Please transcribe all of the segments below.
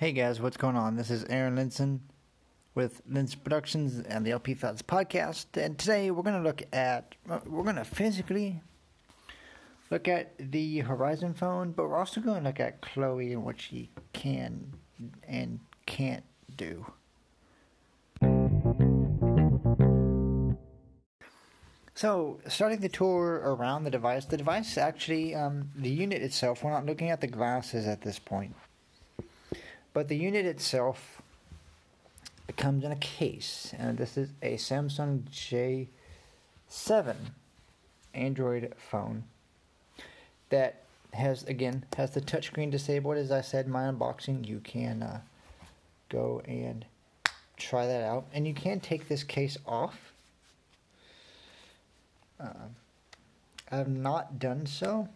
Hey guys, what's going on? This is Aaron Linson with Linson Productions and the LP Thoughts podcast. And today we're going to look at, we're going to physically look at the Horizon phone, but we're also going to look at Chloe and what she can and can't do. So, starting the tour around the device, the device actually, um, the unit itself, we're not looking at the glasses at this point. But the unit itself comes in a case, and this is a Samsung J7 Android phone that has again has the touchscreen disabled. As I said in my unboxing, you can uh, go and try that out, and you can take this case off. Uh, I've not done so.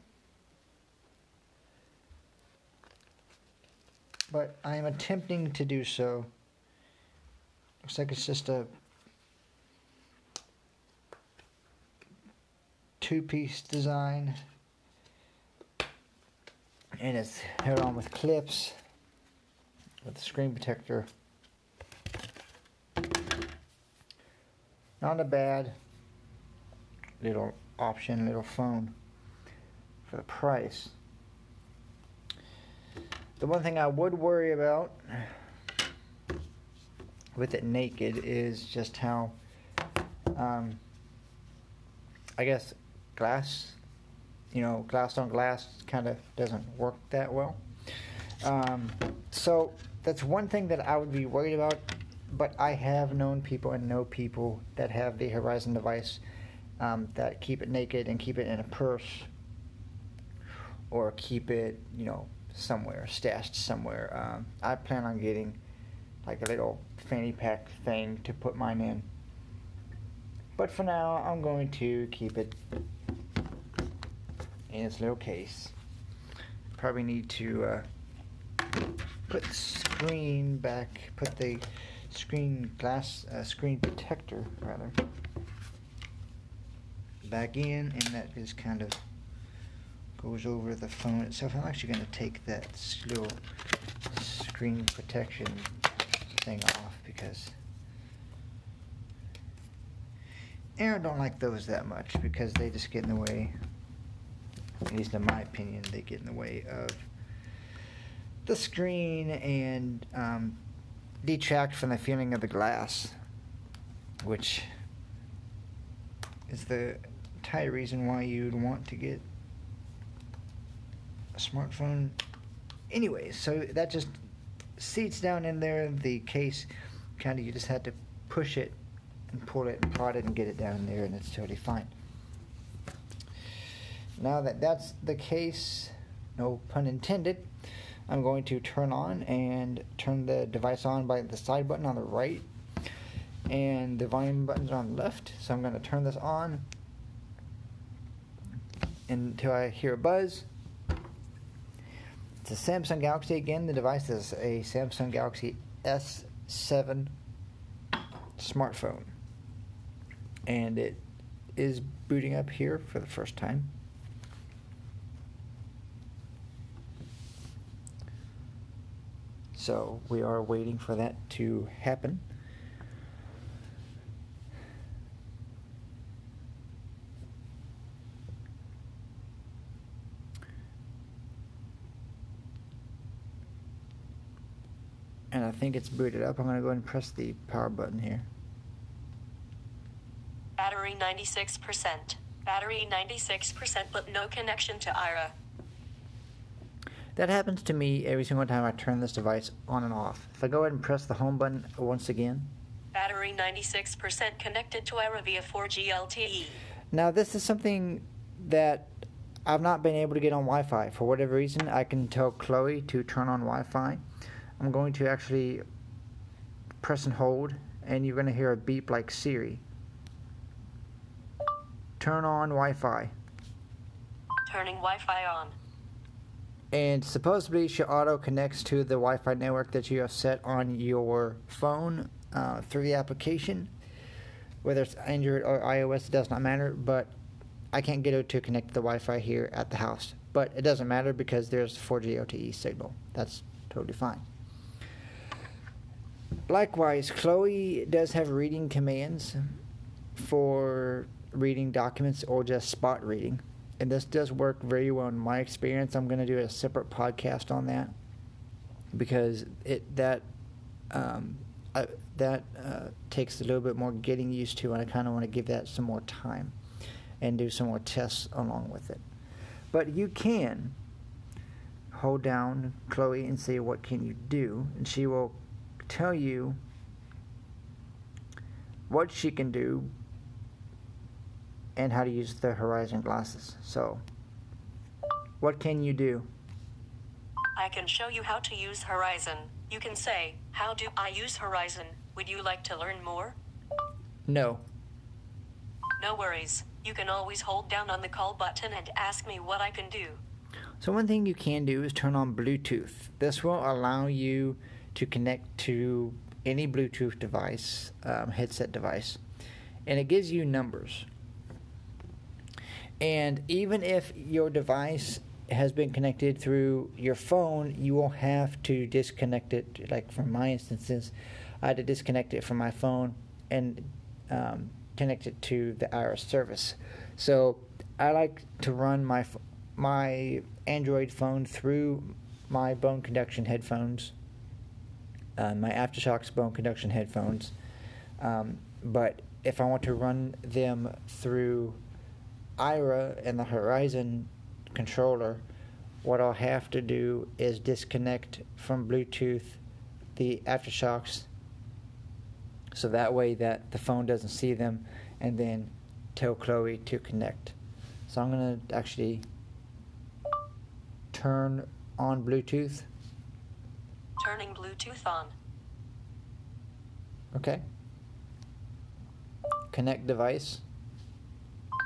But I am attempting to do so. Looks like it's just a two-piece design and it's held on with clips with a screen protector. Not a bad little option, little phone for the price. The one thing I would worry about with it naked is just how, um, I guess, glass, you know, glass on glass kind of doesn't work that well. Um, so that's one thing that I would be worried about. But I have known people and know people that have the Horizon device um, that keep it naked and keep it in a purse or keep it, you know, somewhere, stashed somewhere. Um, I plan on getting like a little fanny pack thing to put mine in. But for now, I'm going to keep it in its little case. Probably need to uh, put the screen back, put the screen glass, uh, screen protector rather, back in, and that is kind of goes over the phone itself. I'm actually going to take that little screen protection thing off because Aaron don't like those that much because they just get in the way. At least in my opinion, they get in the way of the screen and um, detract from the feeling of the glass, which is the entire reason why you'd want to get smartphone. Anyways, so that just seats down in there. The case, kind of, you just had to push it and pull it and prod it and get it down there, and it's totally fine. Now that that's the case, no pun intended, I'm going to turn on and turn the device on by the side button on the right, and the volume buttons on the left. So I'm going to turn this on until I hear a buzz it's a Samsung Galaxy again. The device is a Samsung Galaxy S7 smartphone. And it is booting up here for the first time. So we are waiting for that to happen. and I think it's booted up. I'm going to go ahead and press the power button here. Battery 96%. Battery 96%, but no connection to Aira. That happens to me every single time I turn this device on and off. If I go ahead and press the home button once again. Battery 96% connected to Aira via 4G LTE. Now, this is something that I've not been able to get on Wi Fi. For whatever reason, I can tell Chloe to turn on Wi Fi I'm going to actually press and hold, and you're going to hear a beep like Siri. Turn on Wi Fi. Turning Wi Fi on. And supposedly, she auto connects to the Wi Fi network that you have set on your phone uh, through the application. Whether it's Android or iOS, it does not matter, but I can't get it to connect to the Wi Fi here at the house. But it doesn't matter because there's 4G LTE signal. That's totally fine. Likewise, Chloe does have reading commands for reading documents or just spot reading. And this does work very well in my experience. I'm going to do a separate podcast on that because it that um, I, that uh, takes a little bit more getting used to, and I kind of want to give that some more time and do some more tests along with it. But you can hold down Chloe and say, "What can you do?" and she will tell you what she can do and how to use the Horizon glasses. So, what can you do? I can show you how to use Horizon. You can say, How do I use Horizon? Would you like to learn more? No. No worries. You can always hold down on the call button and ask me what I can do. So, one thing you can do is turn on Bluetooth. This will allow you to connect to any Bluetooth device, um, headset device, and it gives you numbers. And even if your device has been connected through your phone, you will have to disconnect it. Like for my instances, I had to disconnect it from my phone and um, connect it to the Aira service. So I like to run my my Android phone through my bone conduction headphones, uh, my AfterShokz bone conduction headphones. Um, but if I want to run them through Aira and the Horizon controller, what I'll have to do is disconnect from Bluetooth the AfterShokz so that way that the phone doesn't see them and then tell Chloe to connect. So I'm going to actually turn on Bluetooth. Turning Bluetooth on. Okay. Connect device.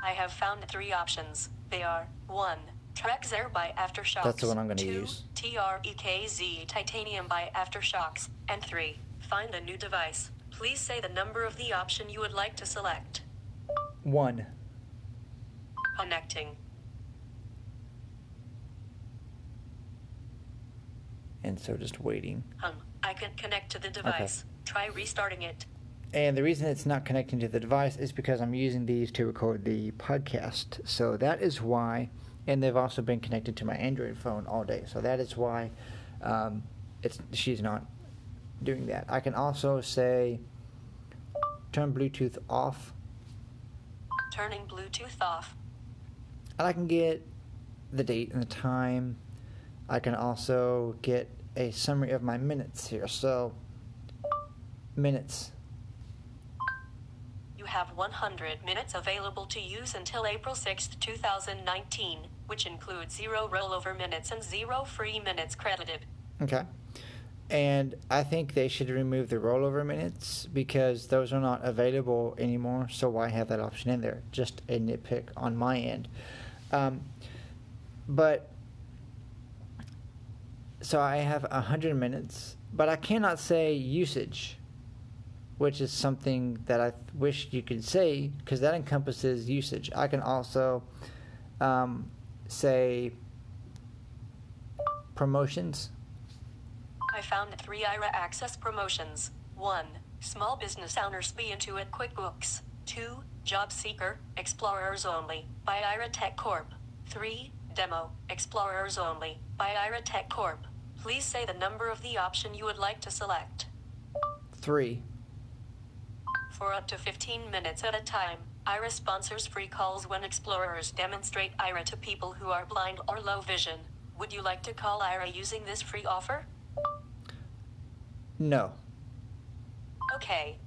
I have found three options. They are 1. Trekz Air by AfterShokz. That's the one I'm going to use. TREKZ Titanium by AfterShokz. And 3. Find a new device. Please say the number of the option you would like to select. One. Connecting. And so just waiting. Hum. I can connect to the device. Try restarting it. And the reason it's not connecting to the device is because I'm using these to record the podcast. So that is why, and they've also been connected to my Android phone all day. So that is why um, it's she's not doing that. I can also say turn Bluetooth off, Turning Bluetooth off. and I can get the date and the time. I can also get a summary of my minutes here. So minutes. You have 100 minutes available to use until April 6th, 2019, which includes zero rollover minutes and zero free minutes credited. Okay. And I think they should remove the rollover minutes because those are not available anymore. So why have that option in there? Just a nitpick on my end. Um, but so I have 100 minutes, but I cannot say usage, which is something that I wish you could say because that encompasses usage. I can also um, say promotions. I found three Aira Access promotions. 1. Small business owners be Intuit QuickBooks. 2. Job Seeker, Explorers Only, by Aira Tech Corp. 3. Demo, Explorers Only, by Aira Tech Corp. Please say the number of the option you would like to select. Three. For up to 15 minutes at a time, Aira sponsors free calls when explorers demonstrate Aira to people who are blind or low vision. Would you like to call Aira using this free offer? No. Okay.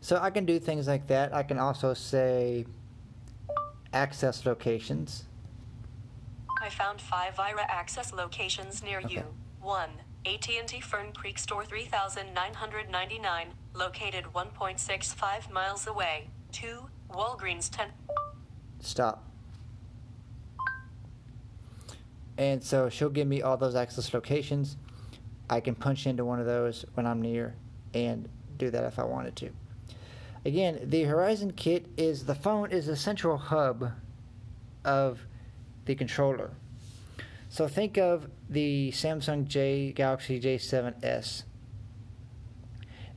So I can do things like that. I can also say access locations. I found five Aira access locations near you. 1. AT&T Fern Creek Store 3999, located 1.65 miles away. 2. Walgreens 10. Stop. And so she'll give me all those access locations. I can punch into one of those when I'm near and do that if I wanted to. Again, the Horizon Kit is the phone is the central hub of the controller. So think of the Samsung J Galaxy J7s.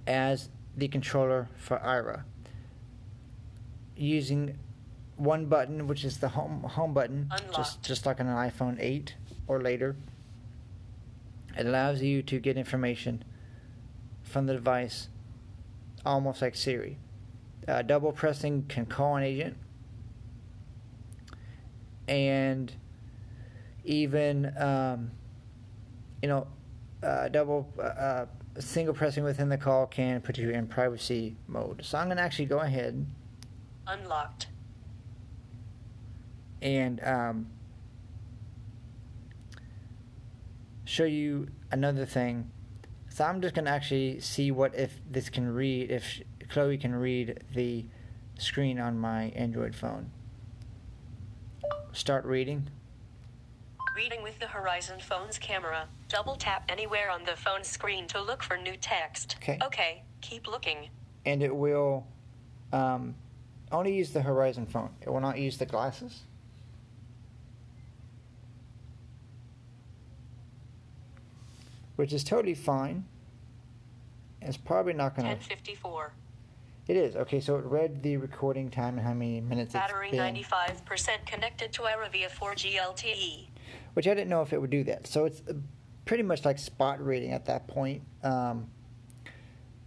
as the controller for Aira using one button, which is the home home button, just just like on an iPhone 8 or later. It allows you to get information from the device, almost like Siri. Uh, double pressing can call an agent, and even um, you know, uh, double uh, uh, single pressing within the call can put you in privacy mode. So I'm going to actually go ahead Unlocked. and um, show you another thing. So I'm just going to actually see what if this can read, if Chloe can read the screen on my Android phone. Start reading. Reading with the Horizon phone's camera. Double tap anywhere on the phone screen to look for new text. Okay. Okay, keep looking. and it will um, only use the Horizon phone. It will not use the glasses. Which is totally fine. It's probably not going to. 1054. It is. Okay, so it read the recording time and how many minutes Battery it's been. 95% connected to Aira via 4G LTE. Which I didn't know if it would do that. So it's uh, pretty much like spot reading at that point um,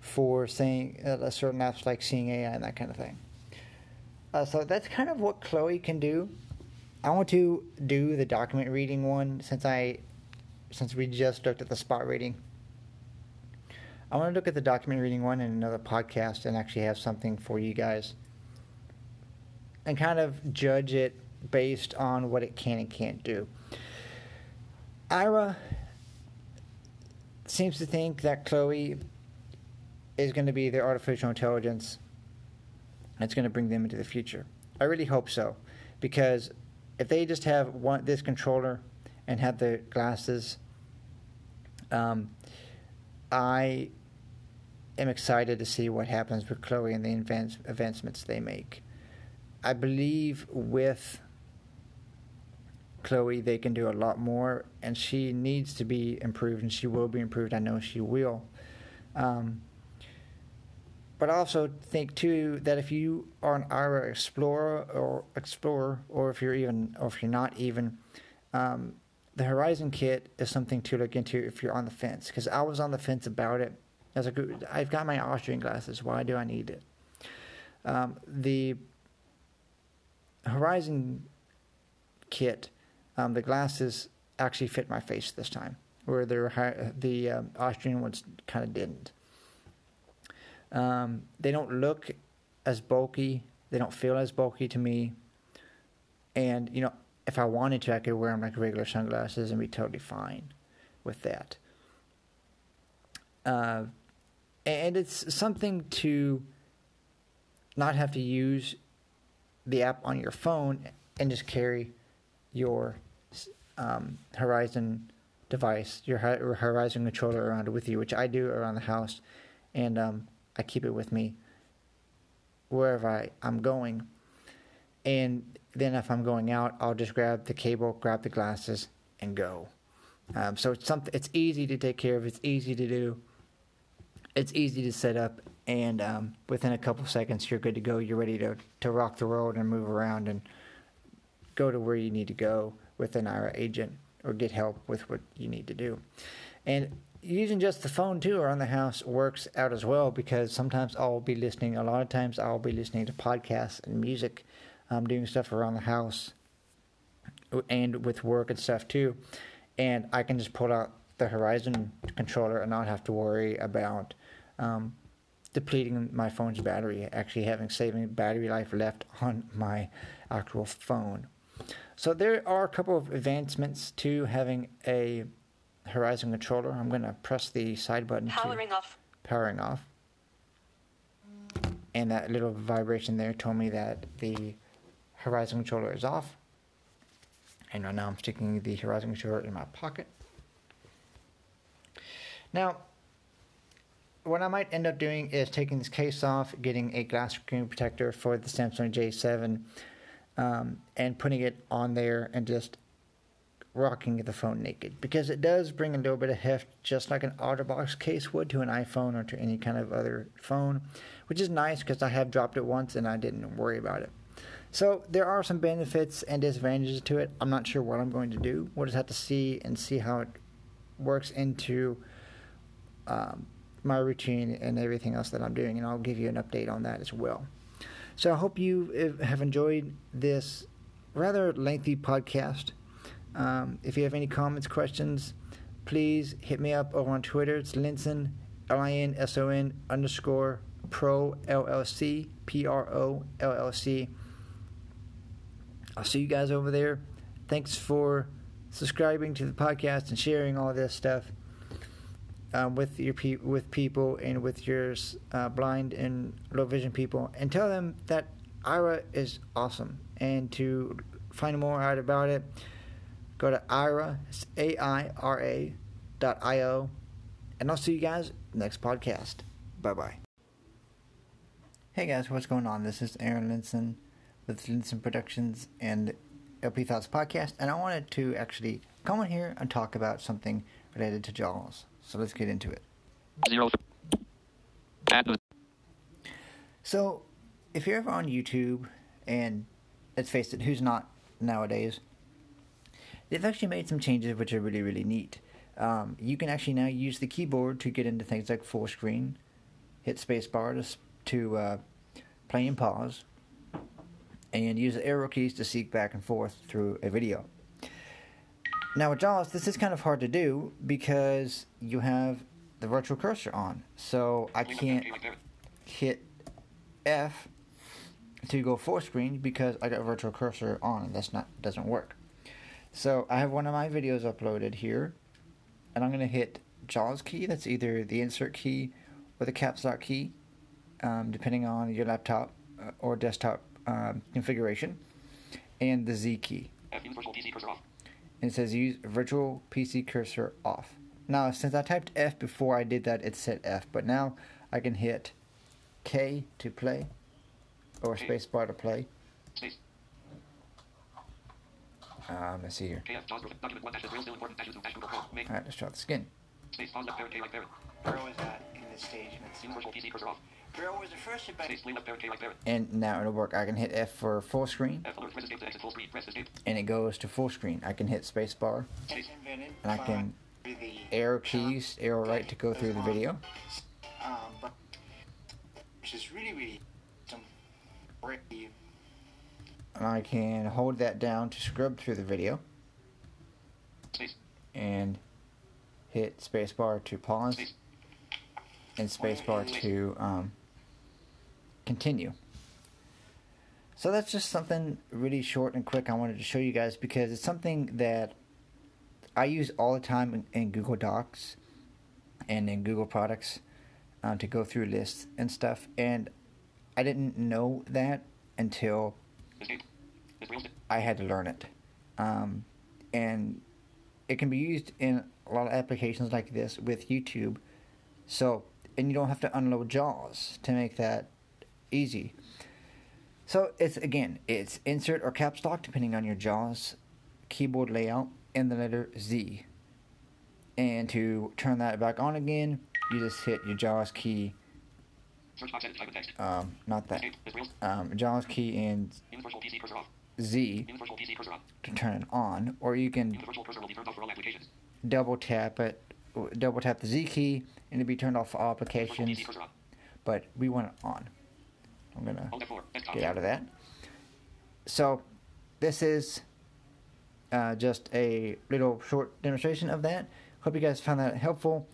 for saying uh, certain apps like Seeing AI and that kind of thing. Uh, so that's kind of what Chloe can do. I want to do the document reading one since I since we just looked at the spot reading. I want to look at the document reading one in another podcast and actually have something for you guys and kind of judge it based on what it can and can't do. Aira seems to think that Chloe is going to be their artificial intelligence that's going to bring them into the future. I really hope so, because if they just have one this controller and have the glasses, um, I am excited to see what happens with Chloe and the advance, advancements they make. I believe with Chloe, they can do a lot more, and she needs to be improved, and she will be improved. I know she will. Um, but I also think too that if you are an Aira explorer or explorer, or if you're even, or if you're not even, um, the Horizon Kit is something to look into if you're on the fence. Because I was on the fence about it. I was like, I've got my Austrian glasses. Why do I need it? Um, the Horizon Kit, um, the glasses actually fit my face this time, where the the um, Austrian ones kind of didn't. Um, they don't look as bulky. They don't feel as bulky to me. And you know, if I wanted to, I could wear them like regular sunglasses and be totally fine with that. Uh, and it's something to not have to use the app on your phone and just carry your um, Horizon device, your Horizon controller around with you, which I do around the house, and um, I keep it with me wherever I, I'm going. And then if I'm going out, I'll just grab the cable, grab the glasses, and go. Um, so it's something. It's easy to take care of. It's easy to do. It's easy to set up, and um, within a couple seconds, you're good to go. You're ready to to rock the world and move around and go to where you need to go with an Aira agent or get help with what you need to do. And using just the phone too around the house works out as well because sometimes I'll be listening. A lot of times I'll be listening to podcasts and music, um, doing stuff around the house and with work and stuff too. And I can just pull out the Horizon controller and not have to worry about um, depleting my phone's battery, actually having saving battery life left on my actual phone. So there are a couple of advancements to having a Horizon controller. I'm going to press the side button Powering to off. powering off. And that little vibration there told me that the Horizon controller is off. And right now I'm sticking the Horizon controller in my pocket. Now, what I might end up doing is taking this case off, getting a glass screen protector for the Samsung J7, um, and putting it on there and just rocking the phone naked because it does bring a little bit of heft, just like an OtterBox case would to an iPhone or to any kind of other phone, which is nice because I have dropped it once and I didn't worry about it. So there are some benefits and disadvantages to it. I'm not sure what I'm going to do. We'll just have to see and see how it works into um, my routine and everything else that I'm doing, and I'll give you an update on that as well. So I hope you have enjoyed this rather lengthy podcast. Um, if you have any comments, questions, please hit me up over on Twitter. It's Linson, L I N S O N underscore pro LLC, P R O L L C. I'll see you guys over there. Thanks for subscribing to the podcast and sharing all this stuff um, with your pe- with people and with your uh, blind and low vision people, and tell them that Aira is awesome. And to find more out about it, go to Aira, A I R A dot I O, and I'll see you guys next podcast. Bye bye. Hey guys, what's going on? This is Aaron Linson with Linson Productions and LP Thoughts Podcast, and I wanted to actually come on here and talk about something related to Jaws. So let's get into it. Zero. So, if you're ever on YouTube, and let's face it, who's not nowadays? They've actually made some changes which are really, really neat. Um, you can actually now use the keyboard to get into things like full screen, hit spacebar to, to uh, play and pause, and use the arrow keys to seek back and forth through a video. Now with JAWS, this is kind of hard to do because you have the virtual cursor on. So I can't hit F to go full screen because I got virtual cursor on and that's not doesn't work. So I have one of my videos uploaded here and I'm going to hit JAWS key. That's either the insert key or the caps lock key, um, depending on your laptop uh, or desktop um, configuration, and the Z key. And it says use virtual PC cursor off. Now, since I typed F before I did that, it said F, but now I can hit K to play, or spacebar to play. Um, let's see here. Alright, let's try the skin. Where was that in this stage? was the first And now it'll work. I can hit F for full screen. And it goes to full screen. I can hit spacebar. And I can arrow keys, arrow right to go through the video. Um, which is really, really and I can hold that down to scrub through the video. And hit spacebar to pause and spacebar to um, continue. So that's just something really short and quick I wanted to show you guys because it's something that I use all the time in, in Google Docs and in Google products uh, to go through lists and stuff. And I didn't know that until I had to learn it. Um, and it can be used in a lot of applications like this with YouTube. So, and you don't have to unload JAWS to make that easy. So it's again, it's insert or caps lock depending on your JAWS keyboard layout and the letter Z. And to turn that back on again, you just hit your JAWS key. Um, not that. Um, JAWS key and Z to turn it on, or you can double tap it, double tap the Z key, and it'll be turned off for all applications. But we want it on. I'm gonna get out of that. So, this is uh, just a little short demonstration of that. Hope you guys found that helpful.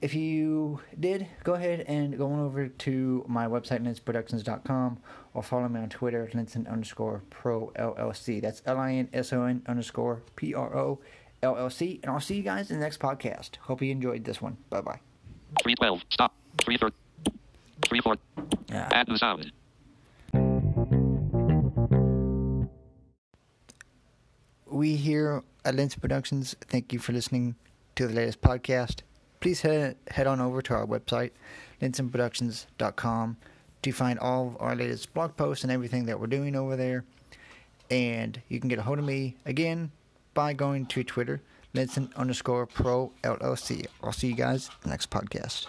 If you did, go ahead and go on over to my website, linsonproductions.com, or follow me on Twitter, linson underscore pro LLC. That's L I N S O N underscore P R O L L C. And I'll see you guys in the next podcast. Hope you enjoyed this one. Bye bye. 312. Stop. 3 3 4. Yeah. Add the sound. We here at Linson Productions thank you for listening to the latest podcast please head, head on over to our website, linsonproductions.com, to find all of our latest blog posts and everything that we're doing over there. And you can get a hold of me again by going to Twitter, Linson underscore Pro LLC. I'll see you guys next podcast.